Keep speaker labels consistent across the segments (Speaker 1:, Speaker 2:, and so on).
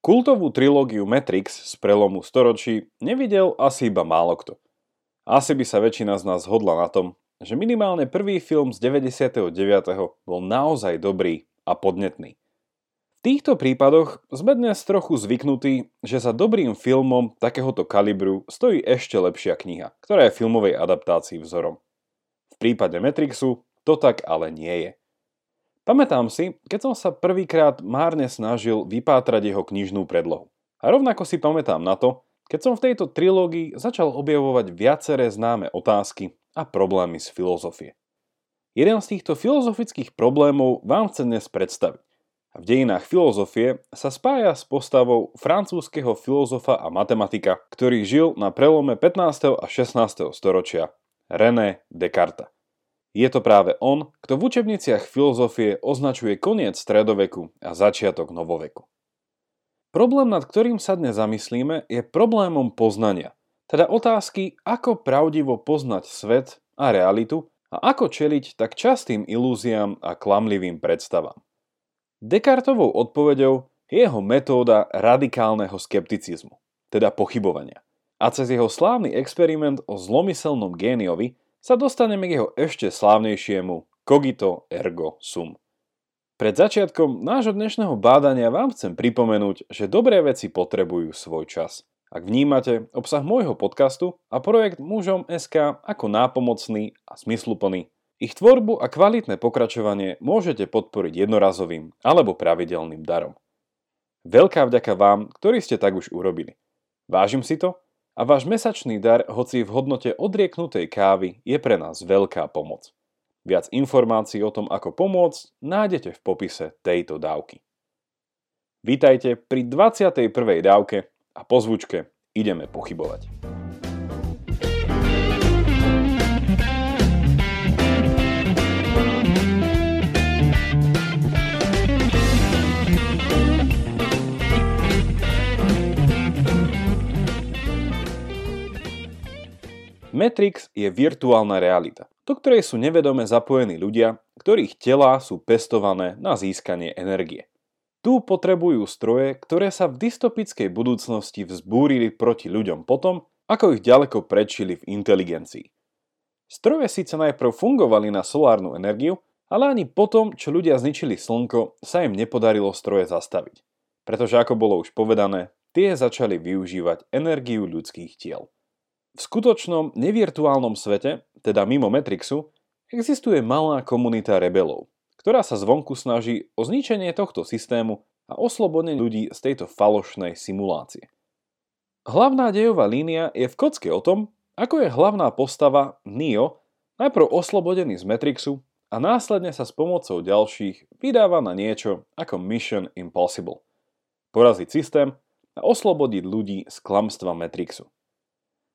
Speaker 1: Kultovú trilógiu Matrix z prelomu storočí nevidel asi iba málo kto. Asi by sa väčšina z nás zhodla na tom, že minimálne prvý film z 99. bol naozaj dobrý a podnetný. V týchto prípadoch sme dnes trochu zvyknutí, že za dobrým filmom takéhoto kalibru stojí ešte lepšia kniha, ktorá je filmovej adaptácii vzorom. V prípade Matrixu to tak ale nie je. Pamätám si, keď som sa prvýkrát márne snažil vypátrať jeho knižnú predlohu. A rovnako si pamätám na to, keď som v tejto trilógii začal objavovať viaceré známe otázky a problémy z filozofie. Jeden z týchto filozofických problémov vám chcem dnes predstaviť. V dejinách filozofie sa spája s postavou francúzského filozofa a matematika, ktorý žil na prelome 15. a 16. storočia, René Descartes. Je to práve on, kto v učebniciach filozofie označuje koniec stredoveku a začiatok novoveku. Problém, nad ktorým sa dnes zamyslíme, je problémom poznania, teda otázky, ako pravdivo poznať svet a realitu a ako čeliť tak častým ilúziám a klamlivým predstavám. Descartovou odpoveďou je jeho metóda radikálneho skepticizmu, teda pochybovania. A cez jeho slávny experiment o zlomyselnom géniovi sa dostaneme k jeho ešte slávnejšiemu cogito ergo sum. Pred začiatkom nášho dnešného bádania vám chcem pripomenúť, že dobré veci potrebujú svoj čas. Ak vnímate obsah môjho podcastu a projekt Mužom SK ako nápomocný a smysluplný, ich tvorbu a kvalitné pokračovanie môžete podporiť jednorazovým alebo pravidelným darom. Veľká vďaka vám, ktorí ste tak už urobili. Vážim si to a váš mesačný dar, hoci v hodnote odrieknutej kávy, je pre nás veľká pomoc. Viac informácií o tom, ako pomôcť, nájdete v popise tejto dávky. Vítajte pri 21. dávke a po zvučke ideme pochybovať. Matrix je virtuálna realita, do ktorej sú nevedome zapojení ľudia, ktorých telá sú pestované na získanie energie. Tu potrebujú stroje, ktoré sa v dystopickej budúcnosti vzbúrili proti ľuďom potom, ako ich ďaleko predčili v inteligencii. Stroje síce najprv fungovali na solárnu energiu, ale ani potom, čo ľudia zničili slnko, sa im nepodarilo stroje zastaviť. Pretože ako bolo už povedané, tie začali využívať energiu ľudských tiel. V skutočnom nevirtuálnom svete, teda mimo Matrixu, existuje malá komunita rebelov, ktorá sa zvonku snaží o zničenie tohto systému a oslobodenie ľudí z tejto falošnej simulácie. Hlavná dejová línia je v kocke o tom, ako je hlavná postava Neo najprv oslobodený z Matrixu a následne sa s pomocou ďalších vydáva na niečo ako Mission Impossible. Poraziť systém a oslobodiť ľudí z klamstva Matrixu.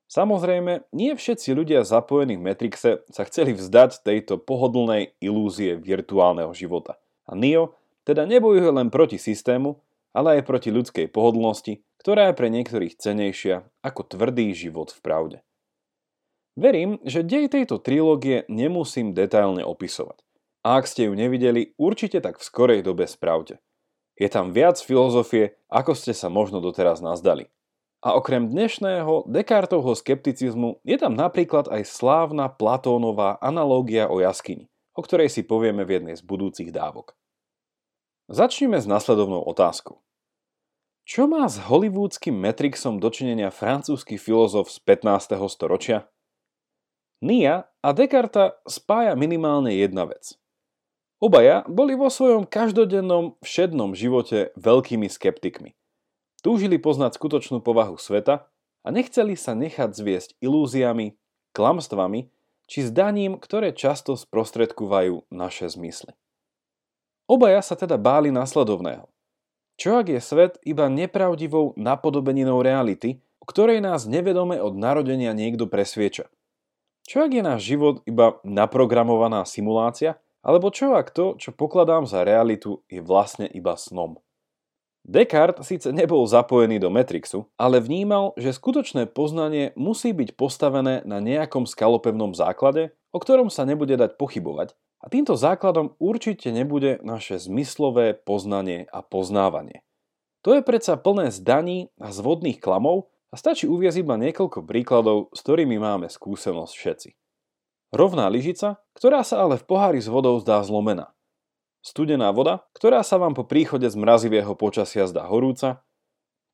Speaker 1: Samozrejme, nie všetci ľudia zapojení v Matrixe sa chceli vzdať tejto pohodlnej ilúzie virtuálneho života. A Neo teda nebojuje len proti systému, ale aj proti ľudskej pohodlnosti, ktorá je pre niektorých cenejšia ako tvrdý život v pravde. Verím, že dej tejto trilógie nemusím detailne opisovať. A ak ste ju nevideli, určite tak v skorej dobe spravte. Je tam viac filozofie, ako ste sa možno doteraz nazdali. A okrem dnešného Descartovho skepticizmu je tam napríklad aj slávna Platónová analógia o jaskyni, o ktorej si povieme v jednej z budúcich dávok. Začneme s nasledovnou otázkou. Čo má s hollywoodským Matrixom dočinenia francúzsky filozof z 15. storočia? Nia a Descartes spája minimálne jedna vec. Obaja boli vo svojom každodennom všednom živote veľkými skeptikmi – Túžili poznať skutočnú povahu sveta a nechceli sa nechať zviesť ilúziami, klamstvami či zdaním, ktoré často sprostredkovajú naše zmysly. Obaja sa teda báli následovného. Čo ak je svet iba nepravdivou napodobeninou reality, o ktorej nás nevedome od narodenia niekto presvieča? Čo ak je náš život iba naprogramovaná simulácia? Alebo čo ak to, čo pokladám za realitu, je vlastne iba snom? Descartes síce nebol zapojený do Matrixu, ale vnímal, že skutočné poznanie musí byť postavené na nejakom skalopevnom základe, o ktorom sa nebude dať pochybovať a týmto základom určite nebude naše zmyslové poznanie a poznávanie. To je predsa plné zdaní a zvodných klamov a stačí uviezť iba niekoľko príkladov, s ktorými máme skúsenosť všetci. Rovná lyžica, ktorá sa ale v pohári s vodou zdá zlomená. Studená voda, ktorá sa vám po príchode z mrazivého počasia zdá horúca.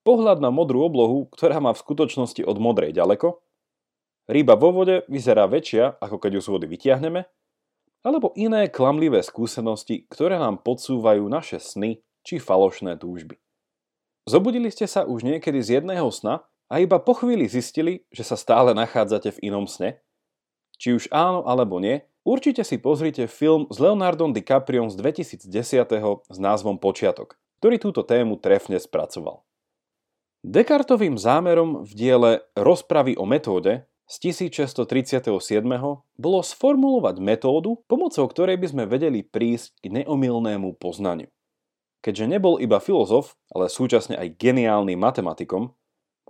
Speaker 1: Pohľad na modrú oblohu, ktorá má v skutočnosti od modrej ďaleko. Ryba vo vode vyzerá väčšia, ako keď ju z vody vytiahneme. Alebo iné klamlivé skúsenosti, ktoré nám podsúvajú naše sny či falošné túžby. Zobudili ste sa už niekedy z jedného sna a iba po chvíli zistili, že sa stále nachádzate v inom sne? Či už áno alebo nie, určite si pozrite film s Leonardom DiCapriom z 2010. s názvom Počiatok, ktorý túto tému trefne spracoval. Descartovým zámerom v diele Rozpravy o metóde z 1637. bolo sformulovať metódu, pomocou ktorej by sme vedeli prísť k neomilnému poznaniu. Keďže nebol iba filozof, ale súčasne aj geniálnym matematikom,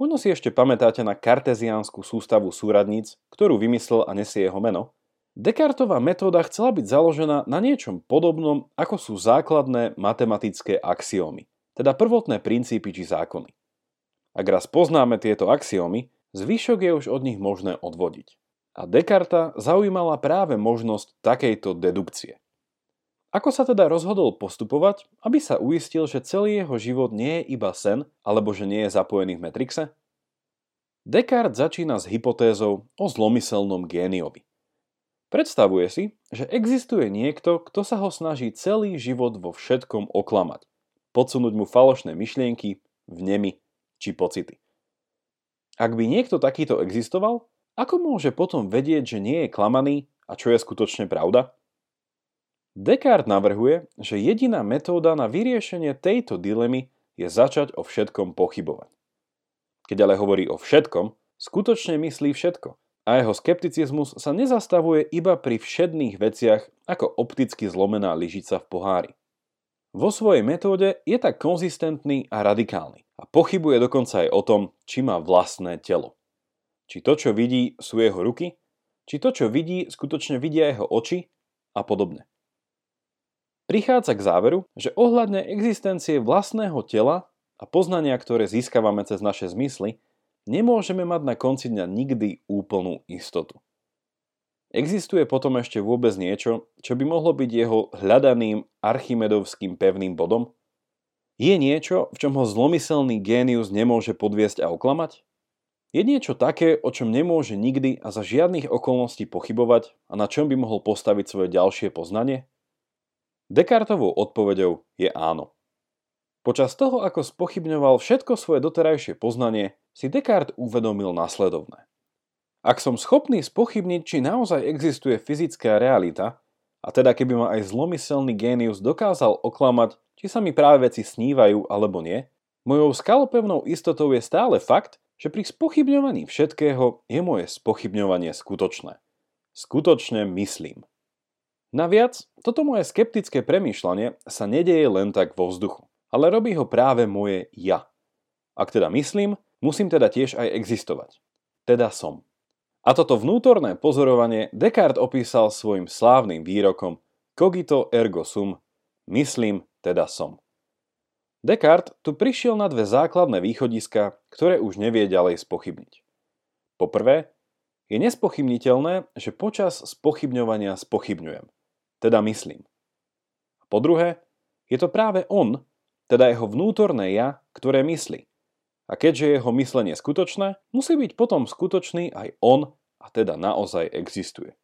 Speaker 1: Možno si ešte pamätáte na karteziánsku sústavu súradníc, ktorú vymyslel a nesie jeho meno. Descartová metóda chcela byť založená na niečom podobnom, ako sú základné matematické axiómy, teda prvotné princípy či zákony. Ak raz poznáme tieto axiómy, zvyšok je už od nich možné odvodiť. A Descarta zaujímala práve možnosť takejto dedukcie. Ako sa teda rozhodol postupovať, aby sa uistil, že celý jeho život nie je iba sen, alebo že nie je zapojený v Matrixe? Descartes začína s hypotézou o zlomyselnom géniovi. Predstavuje si, že existuje niekto, kto sa ho snaží celý život vo všetkom oklamať, podsunúť mu falošné myšlienky, vnemy či pocity. Ak by niekto takýto existoval, ako môže potom vedieť, že nie je klamaný a čo je skutočne pravda? Descartes navrhuje, že jediná metóda na vyriešenie tejto dilemy je začať o všetkom pochybovať. Keď ale hovorí o všetkom, skutočne myslí všetko a jeho skepticizmus sa nezastavuje iba pri všedných veciach ako opticky zlomená lyžica v pohári. Vo svojej metóde je tak konzistentný a radikálny a pochybuje dokonca aj o tom, či má vlastné telo. Či to, čo vidí, sú jeho ruky, či to, čo vidí, skutočne vidia jeho oči a podobne prichádza k záveru, že ohľadne existencie vlastného tela a poznania, ktoré získavame cez naše zmysly, nemôžeme mať na konci dňa nikdy úplnú istotu. Existuje potom ešte vôbec niečo, čo by mohlo byť jeho hľadaným archimedovským pevným bodom? Je niečo, v čom ho zlomyselný génius nemôže podviesť a oklamať? Je niečo také, o čom nemôže nikdy a za žiadnych okolností pochybovať a na čom by mohol postaviť svoje ďalšie poznanie? Descartovou odpoveďou je áno. Počas toho, ako spochybňoval všetko svoje doterajšie poznanie, si Descartes uvedomil následovné. Ak som schopný spochybniť, či naozaj existuje fyzická realita, a teda keby ma aj zlomyselný génius dokázal oklamať, či sa mi práve veci snívajú alebo nie, mojou skalopevnou istotou je stále fakt, že pri spochybňovaní všetkého je moje spochybňovanie skutočné. Skutočne myslím. Naviac, toto moje skeptické premýšľanie sa nedeje len tak vo vzduchu, ale robí ho práve moje ja. Ak teda myslím, musím teda tiež aj existovať. Teda som. A toto vnútorné pozorovanie Descartes opísal svojim slávnym výrokom cogito ergo sum, myslím, teda som. Descartes tu prišiel na dve základné východiska, ktoré už nevie ďalej spochybniť. Poprvé, je nespochybniteľné, že počas spochybňovania spochybňujem – teda myslím. Po druhé, je to práve on, teda jeho vnútorné ja, ktoré myslí. A keďže jeho myslenie skutočné, musí byť potom skutočný aj on a teda naozaj existuje.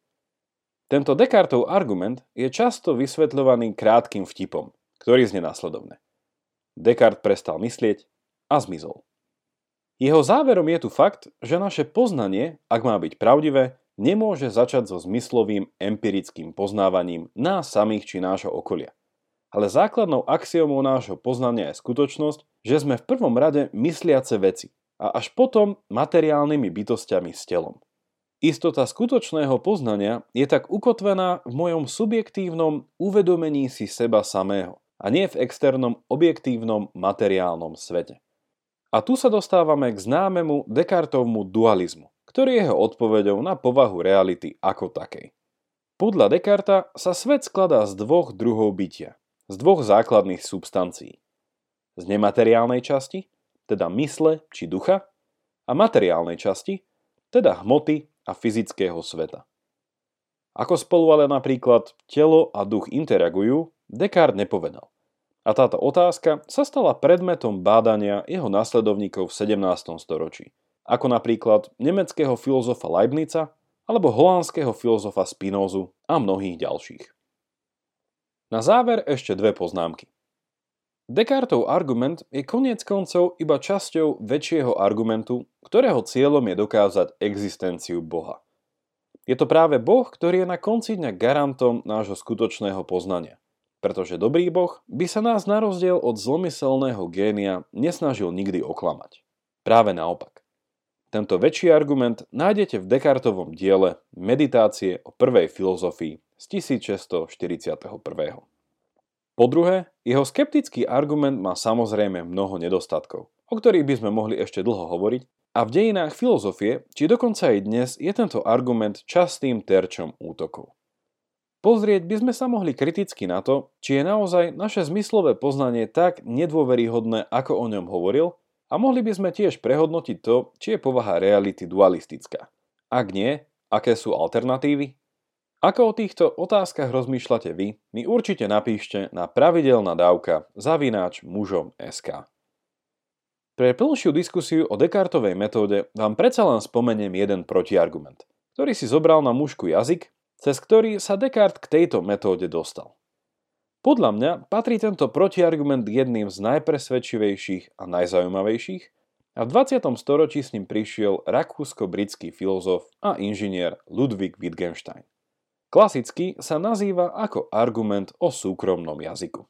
Speaker 1: Tento Descartov argument je často vysvetľovaný krátkým vtipom, ktorý znie následovne. Descartes prestal myslieť a zmizol. Jeho záverom je tu fakt, že naše poznanie, ak má byť pravdivé, nemôže začať so zmyslovým empirickým poznávaním nás samých či nášho okolia. Ale základnou axiomou nášho poznania je skutočnosť, že sme v prvom rade mysliace veci a až potom materiálnymi bytostiami s telom. Istota skutočného poznania je tak ukotvená v mojom subjektívnom uvedomení si seba samého a nie v externom objektívnom materiálnom svete. A tu sa dostávame k známemu Descartovmu dualizmu ktorý je jeho odpoveďou na povahu reality ako takej. Podľa Descarta sa svet skladá z dvoch druhov bytia, z dvoch základných substancií. z nemateriálnej časti, teda mysle či ducha, a materiálnej časti, teda hmoty a fyzického sveta. Ako spolu ale napríklad telo a duch interagujú, Descartes nepovedal. A táto otázka sa stala predmetom bádania jeho následovníkov v 17. storočí, ako napríklad nemeckého filozofa Leibnica alebo holandského filozofa Spinozu a mnohých ďalších. Na záver ešte dve poznámky. Descartov argument je koniec koncov iba časťou väčšieho argumentu, ktorého cieľom je dokázať existenciu Boha. Je to práve Boh, ktorý je na konci dňa garantom nášho skutočného poznania. Pretože dobrý Boh by sa nás na rozdiel od zlomyselného génia nesnažil nikdy oklamať. Práve naopak. Tento väčší argument nájdete v Descartovom diele Meditácie o prvej filozofii z 1641. Po druhé, jeho skeptický argument má samozrejme mnoho nedostatkov, o ktorých by sme mohli ešte dlho hovoriť, a v dejinách filozofie, či dokonca aj dnes, je tento argument častým terčom útokov. Pozrieť by sme sa mohli kriticky na to, či je naozaj naše zmyslové poznanie tak nedôveryhodné, ako o ňom hovoril, a mohli by sme tiež prehodnotiť to, či je povaha reality dualistická. Ak nie, aké sú alternatívy? Ako o týchto otázkach rozmýšľate vy, mi určite napíšte na pravidelná dávka zavináč mužom SK. Pre plnšiu diskusiu o Descartovej metóde vám predsa len spomeniem jeden protiargument, ktorý si zobral na mužku jazyk, cez ktorý sa Descartes k tejto metóde dostal. Podľa mňa patrí tento protiargument jedným z najpresvedčivejších a najzaujímavejších a v 20. storočí s ním prišiel rakúsko-britský filozof a inžinier Ludwig Wittgenstein. Klasicky sa nazýva ako argument o súkromnom jazyku.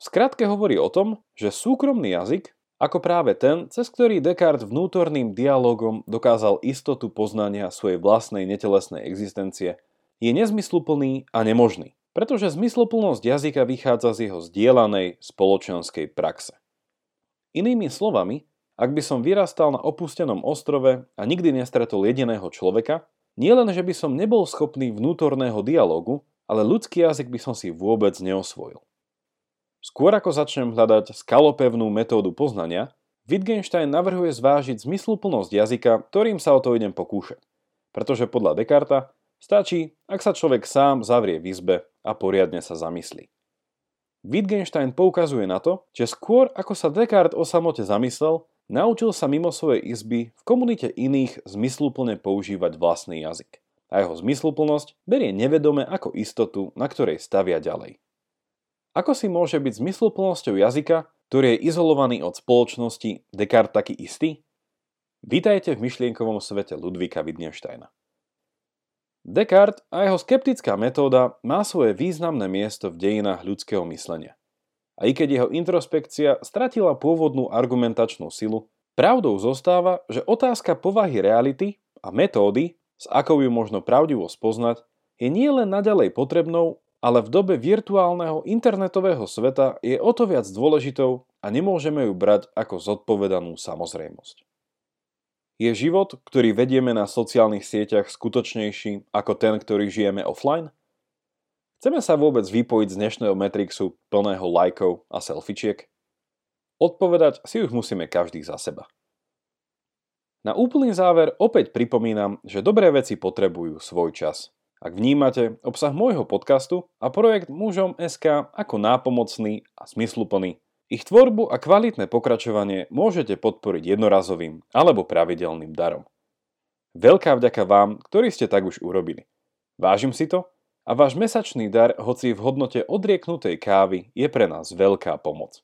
Speaker 1: V skratke hovorí o tom, že súkromný jazyk, ako práve ten, cez ktorý Descartes vnútorným dialogom dokázal istotu poznania svojej vlastnej netelesnej existencie, je nezmysluplný a nemožný, pretože zmysluplnosť jazyka vychádza z jeho zdieľanej spoločenskej praxe. Inými slovami, ak by som vyrastal na opustenom ostrove a nikdy nestretol jediného človeka, nie len, že by som nebol schopný vnútorného dialogu, ale ľudský jazyk by som si vôbec neosvojil. Skôr ako začnem hľadať skalopevnú metódu poznania, Wittgenstein navrhuje zvážiť zmysluplnosť jazyka, ktorým sa o to idem pokúšať. Pretože podľa Descarta stačí, ak sa človek sám zavrie v izbe a poriadne sa zamyslí. Wittgenstein poukazuje na to, že skôr ako sa Descartes o samote zamyslel, Naučil sa mimo svojej izby v komunite iných zmysluplne používať vlastný jazyk. A jeho zmysluplnosť berie nevedome ako istotu, na ktorej stavia ďalej. Ako si môže byť zmysluplnosťou jazyka, ktorý je izolovaný od spoločnosti, Descartes taký istý? Vítajte v myšlienkovom svete Ludvíka Wittgensteina. Descartes a jeho skeptická metóda má svoje významné miesto v dejinách ľudského myslenia. A i keď jeho introspekcia stratila pôvodnú argumentačnú silu, pravdou zostáva, že otázka povahy reality a metódy, s akou ju možno pravdivo spoznať, je nie len naďalej potrebnou, ale v dobe virtuálneho internetového sveta je o to viac dôležitou a nemôžeme ju brať ako zodpovedanú samozrejmosť. Je život, ktorý vedieme na sociálnych sieťach skutočnejší ako ten, ktorý žijeme offline? Chceme sa vôbec vypojiť z dnešného Matrixu plného lajkov a selfičiek? Odpovedať si už musíme každý za seba. Na úplný záver opäť pripomínam, že dobré veci potrebujú svoj čas. Ak vnímate obsah môjho podcastu a projekt Mužom SK ako nápomocný a smysluplný, ich tvorbu a kvalitné pokračovanie môžete podporiť jednorazovým alebo pravidelným darom. Veľká vďaka vám, ktorí ste tak už urobili. Vážim si to a váš mesačný dar, hoci v hodnote odrieknutej kávy, je pre nás veľká pomoc.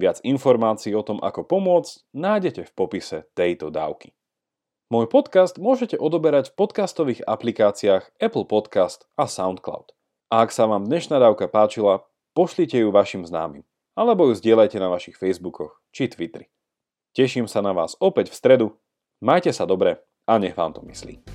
Speaker 1: Viac informácií o tom, ako pomôcť, nájdete v popise tejto dávky. Môj podcast môžete odoberať v podcastových aplikáciách Apple Podcast a SoundCloud. A ak sa vám dnešná dávka páčila, pošlite ju vašim známym, alebo ju zdieľajte na vašich Facebookoch či Twitteri. Teším sa na vás opäť v stredu, majte sa dobre a nech vám to myslí.